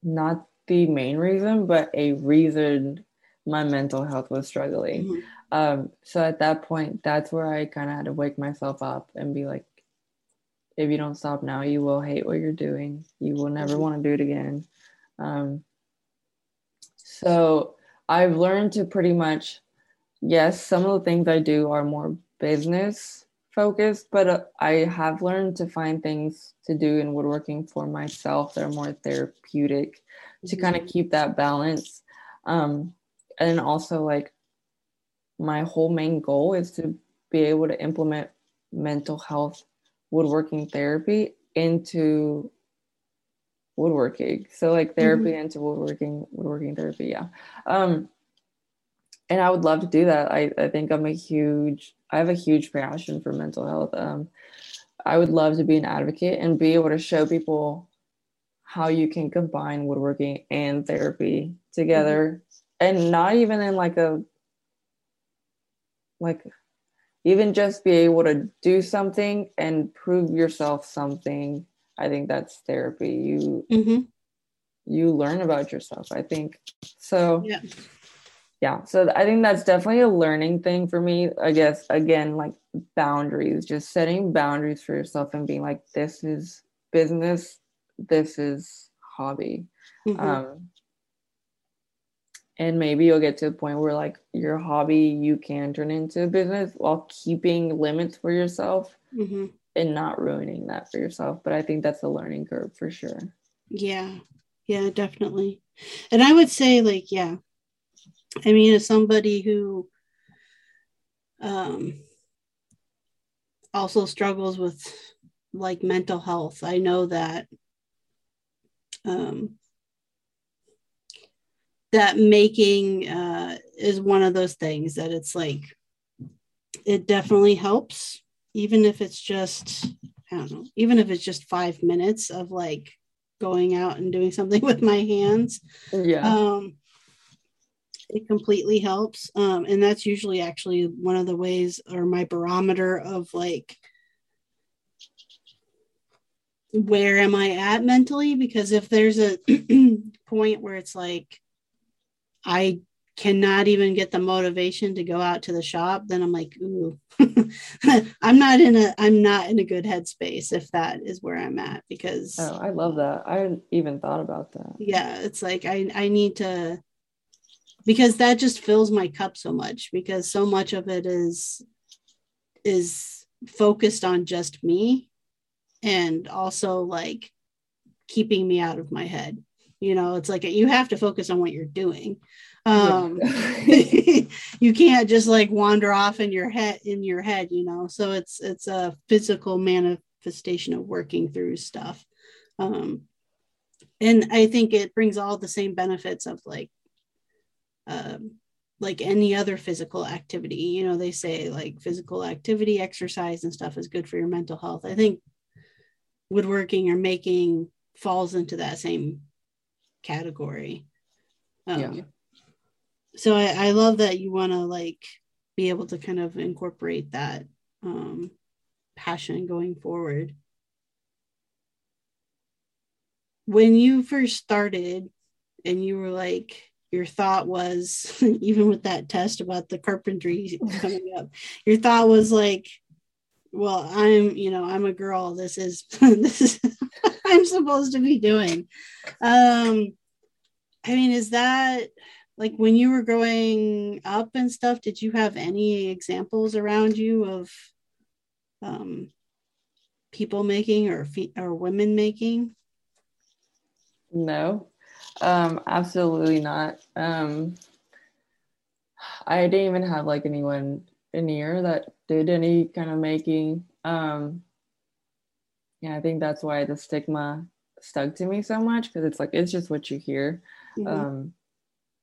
not the main reason, but a reason my mental health was struggling. Mm-hmm. Um, so at that point, that's where I kind of had to wake myself up and be like, if you don't stop now, you will hate what you're doing. You will never mm-hmm. want to do it again. Um, so I've learned to pretty much, yes, some of the things I do are more business focused, but uh, I have learned to find things to do in woodworking for myself that are more therapeutic to kind of mm-hmm. keep that balance. Um, and also, like, my whole main goal is to be able to implement mental health woodworking therapy into woodworking. So, like, therapy mm-hmm. into woodworking, woodworking therapy. Yeah. Um, and I would love to do that. I, I think I'm a huge, I have a huge passion for mental health. Um, I would love to be an advocate and be able to show people how you can combine woodworking and therapy together. Mm-hmm. and not even in like a like even just be able to do something and prove yourself something. I think that's therapy. You mm-hmm. you learn about yourself i think. So yeah. yeah. So i think that's definitely a learning thing for me. I guess again like boundaries just setting boundaries for yourself and being like this is business this is hobby. Mm-hmm. um, and maybe you'll get to a point where like your hobby you can turn into a business while keeping limits for yourself mm-hmm. and not ruining that for yourself. But i think that's a learning curve for sure.
Yeah. Yeah definitely. And i would say like yeah. I mean as somebody who um also struggles with like mental health i know that um, that making uh, is one of those things that it's like it definitely helps even if it's just i don't know even if it's just five minutes of like going out and doing something with my hands. Yeah. Um, it completely helps. Um, and that's usually actually one of the ways or my barometer of like where am I at mentally? Because if there's a point where it's like I cannot even get the motivation to go out to the shop, then I'm like, ooh, I'm not in a I'm not in a good headspace if that is where I'm at because
Oh, I love that. I hadn't even thought about that.
Yeah, it's like I I need to because that just fills my cup so much because so much of it is is focused on just me and also like keeping me out of my head. You know it's like you have to focus on what you're doing. Um you can't just like wander off in your head in your head you know? So it's it's a physical manifestation of working through stuff. Um and i think it brings all the same benefits of like um like any other physical activity. You know they say like physical activity exercise and stuff is good for your mental health. I think woodworking or making falls into that same category. Um, yeah. so I, I love that you want to like be able to kind of incorporate that um, passion going forward. When you first started and you were like, your thought was, even with that test about the carpentry coming up, your thought was like, well, I'm, you know, I'm a girl. This is, this is I'm supposed to be doing. Um, I mean, is that like when you were growing up and stuff? Did you have any examples around you of um, people making or fe- or women making?
No, um, absolutely not. Um, I didn't even have like anyone near that did any kind of making. Um, yeah, I think that's why the stigma stuck to me so much because it's like it's just what you hear. Mm-hmm. Um,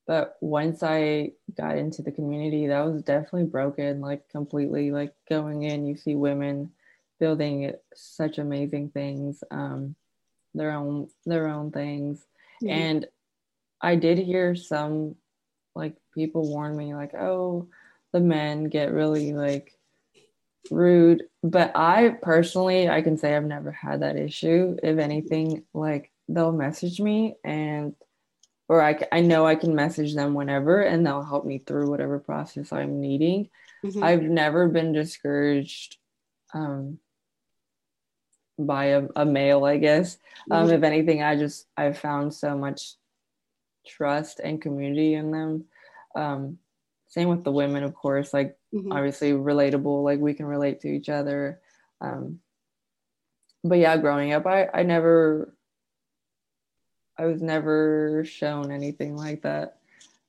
but once I got into the community, that was definitely broken, like completely. Like going in, you see women building such amazing things, um, their own their own things, mm-hmm. and I did hear some like people warn me like, oh, the men get really like rude. But i personally i can say i've never had that issue. If anything like they'll message me and or I, I know i can message them whenever and they'll help me through whatever process i'm needing. Mm-hmm. i've never been discouraged um, by a, a male i guess. Um, mm-hmm. if anything i just i've found so much trust and community in them. Um, same with the women of course like mm-hmm. obviously relatable like we can relate to each other um but yeah growing up i i never i was never shown anything like that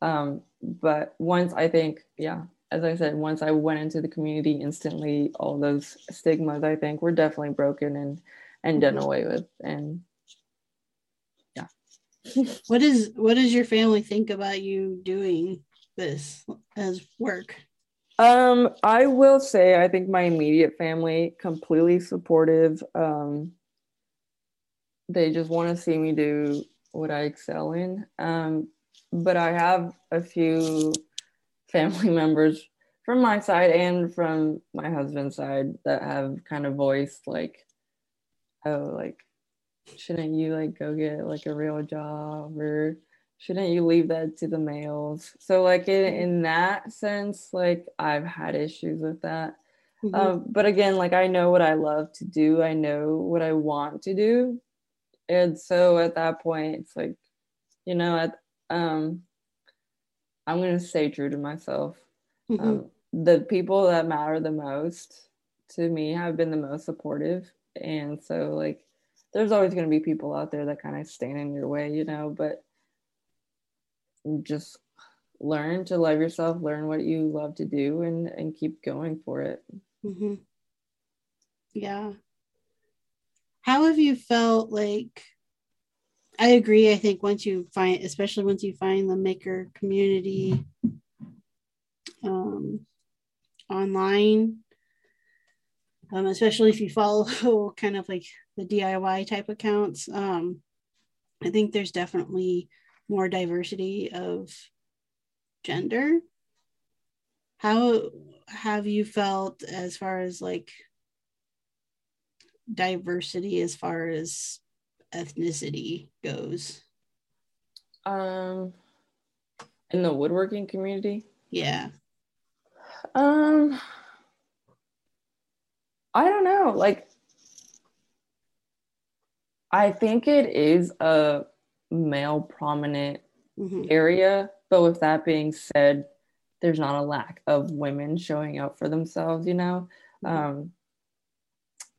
um but once i think yeah as i said once i went into the community instantly all those stigmas i think were definitely broken and and done mm-hmm. away with and yeah
what is what does your family think about you doing this as work?
Um, I will say I think my immediate family completely supportive. Um, they just want to see me do what I excel in. Um, but I have a few family members from my side and from my husband's side that have kind of voiced like, oh, like, shouldn't you like go get like a real job or shouldn't you leave that to the males? So like in, in that sense like i've had issues with that. Mm-hmm. um, but again like i know what i love to do. I know what i want to do. And so at that point it's like you know at, um i'm going to stay true to myself. Mm-hmm. um, the people that matter the most to me have been the most supportive. And so like there's always going to be people out there that kind of stand in your way you know but just learn to love yourself learn what you love to do and and keep going for it
mm-hmm. yeah how have you felt like i agree i think once you find especially once you find the maker community um, online um, especially if you follow kind of like the diy type accounts um, i think there's definitely more diversity of gender? How have you felt as far as like diversity as far as ethnicity goes?
Um in the woodworking community?
Yeah.
Um i don't know like i think it is a male prominent mm-hmm. area. But with that being said, there's not a lack of women showing up for themselves, you know? Mm-hmm. Um,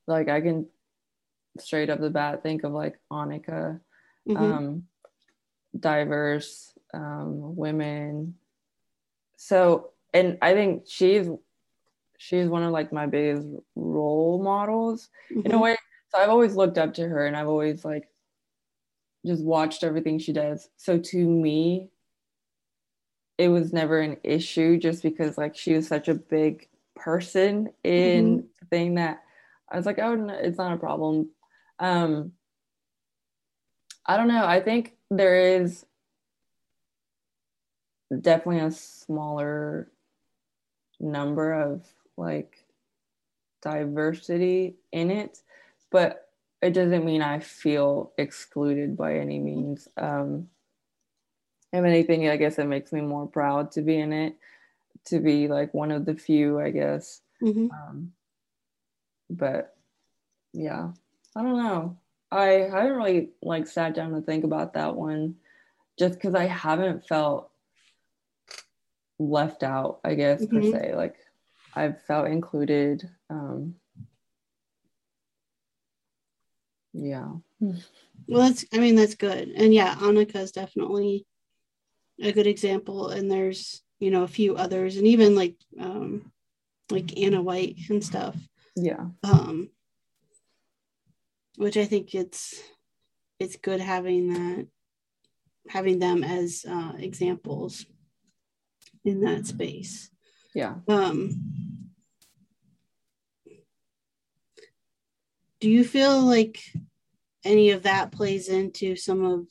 like I can straight up the bat think of like Annika, mm-hmm. um, diverse um, women. So, and I think she's she's one of like my biggest role models in a mm-hmm. way. So I've always looked up to her, and I've always like just watched everything she does. So to me, it was never an issue just because like she was such a big person in mm-hmm. the thing that I was like, oh, no, it's not a problem. Um, I don't know. I think there is definitely a smaller number of like diversity in it, but it doesn't mean I feel excluded by any means. Um, if anything, I guess it makes me more proud to be in it, to be like one of the few, I guess. Mm-hmm. Um, but yeah, I don't know. I haven't really like sat down to think about that one just because I haven't felt left out, I guess, mm-hmm. per se. Like I've felt included. Um, yeah.
Well, that's, I mean, that's good. And yeah, Annika is definitely a good example. And there's, you know, a few others and even like, um, like Ana White and stuff.
Yeah.
Um, which I think it's, it's good having that, having them as uh, examples in that space.
Yeah.
Um, do you feel like any of that plays into some of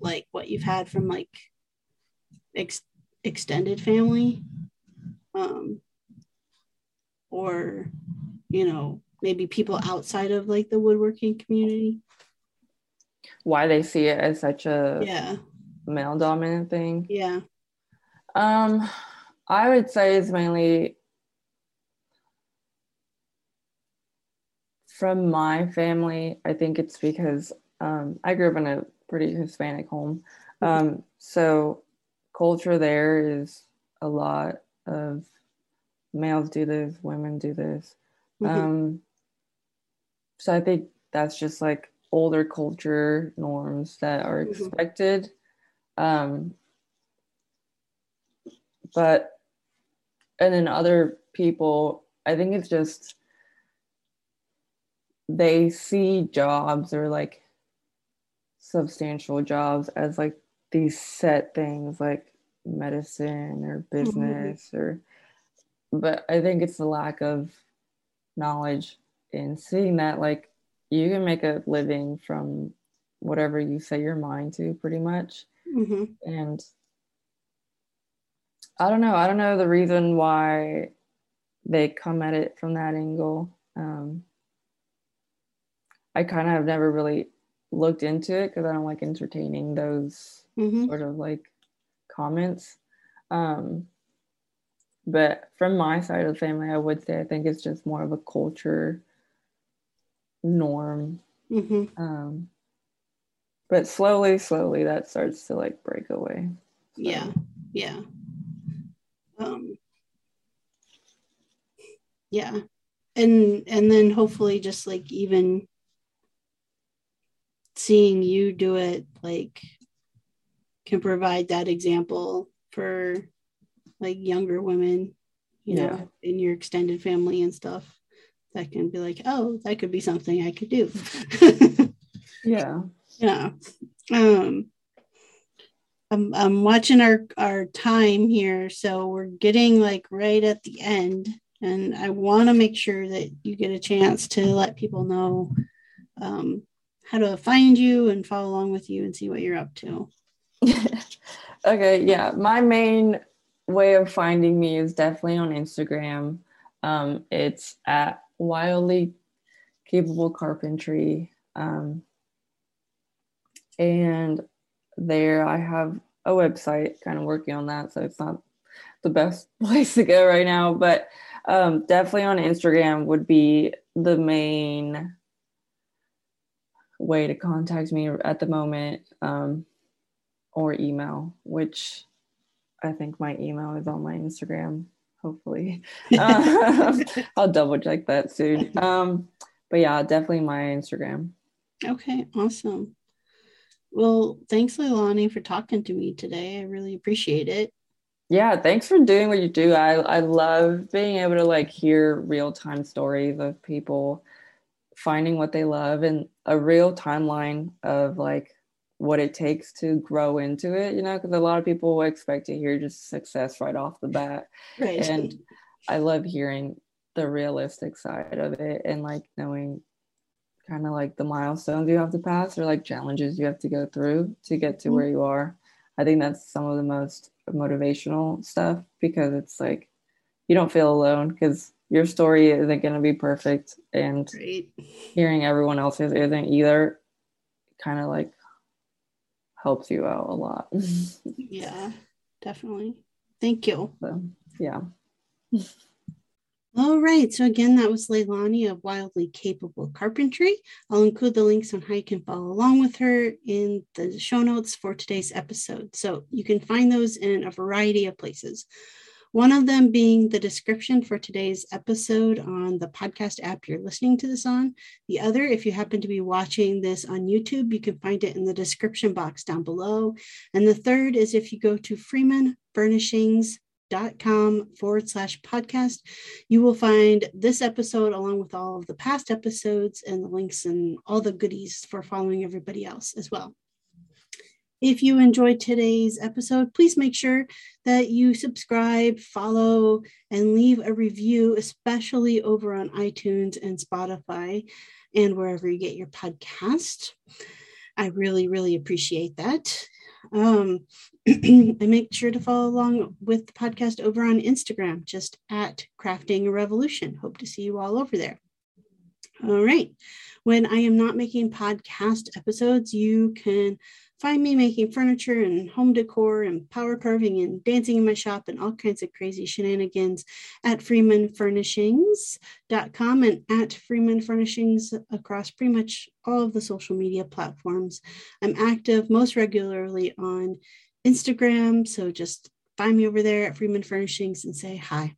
like what you've had from like ex- extended family? Um or you know maybe people outside of like the woodworking community?
Why they see it as such a
yeah.
male dominant thing?
Yeah.
Um i would say it's mainly from my family i think it's because um, i grew up in a pretty hispanic home um, so culture there is a lot of males do this women do this mm-hmm. um, so i think that's just like older culture norms that are mm-hmm. expected um, but and then other people i think it's just they see jobs or like substantial jobs as like these set things like medicine or mm-hmm. business mm-hmm. or but i think it's the lack of knowledge in seeing that like you can make a living from whatever you set your mind to pretty much
mm-hmm.
and i don't know i don't know the reason why they come at it from that angle um, i kind of have never really looked into it because i don't like entertaining those mm-hmm. sort of like comments um, but from my side of the family i would say i think it's just more of a culture norm.
Mm-hmm.
Um, but slowly, slowly that starts to like break away.
So. Yeah. Yeah. Um, yeah. And, and then hopefully just like even seeing you do it like can provide that example for like younger women you know in your extended family and stuff that can be like, oh, that could be something I could do.
yeah.
Yeah. Um, I'm, I'm watching our, our time here. So we're getting like right at the end. And I want to make sure that you get a chance to let people know um, how to find you and follow along with you and see what you're up to.
okay. Yeah. My main way of finding me is definitely on Instagram. Um, it's at wildly capable carpentry. Um, and there I have a website kind of working on that. So it's not the best place to go right now, but um, definitely on Instagram would be the main way to contact me at the moment um, or email, which I think my email is on my Instagram hopefully. Um, I'll double check that soon. Um, but yeah, definitely my Instagram.
Okay, awesome. Well, thanks, Leilani, for talking to me today. I really appreciate it.
Yeah, thanks for doing what you do. I, I love being able to like hear real time stories of people finding what they love and a real timeline of like what it takes to grow into it, you know, because a lot of people expect to hear just success right off the bat.
Right.
And I love hearing the realistic side of it and like knowing kind of like the milestones you have to pass or like challenges you have to go through to get to mm-hmm. where you are. I think that's some of the most motivational stuff because it's like you don't feel alone because your story isn't going to be perfect and
Great.
hearing everyone else's isn't either kind of like helps you out a lot
yeah definitely thank you
so, yeah
all right. So again, that was Leilani of Wildly Capable Carpentry. I'll include the links on how you can follow along with her in the show notes for today's episode. So you can find those in a variety of places. One of them being the description for today's episode on the podcast app you're listening to this on. The other, if you happen to be watching this on YouTube, you can find it in the description box down below. And the third is if you go to Freeman Furnishings dot com forward slash podcast you will find this episode along with all of the past episodes and the links and all the goodies for following everybody else as well if you enjoyed today's episode please make sure that you subscribe follow and leave a review especially over on itunes and spotify and wherever you get your podcast i really really appreciate that um, and make sure to follow along with the podcast over on Instagram, just at Crafting a Revolution. Hope to see you all over there. All right. When I am not making podcast episodes, you can find me making furniture and home decor and power carving and dancing in my shop and all kinds of crazy shenanigans at freemanfurnishings.com and at Freeman Furnishings across pretty much all of the social media platforms. I'm active most regularly on Instagram, so just find me over there at Freeman Furnishings and say hi.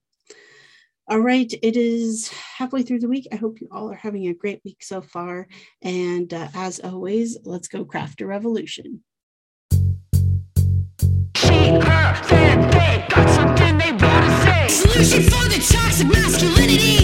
All right, it is halfway through the week. I hope you all are having a great week so far. And uh, as always, let's go craft a revolution. Solution for the toxic masculinity.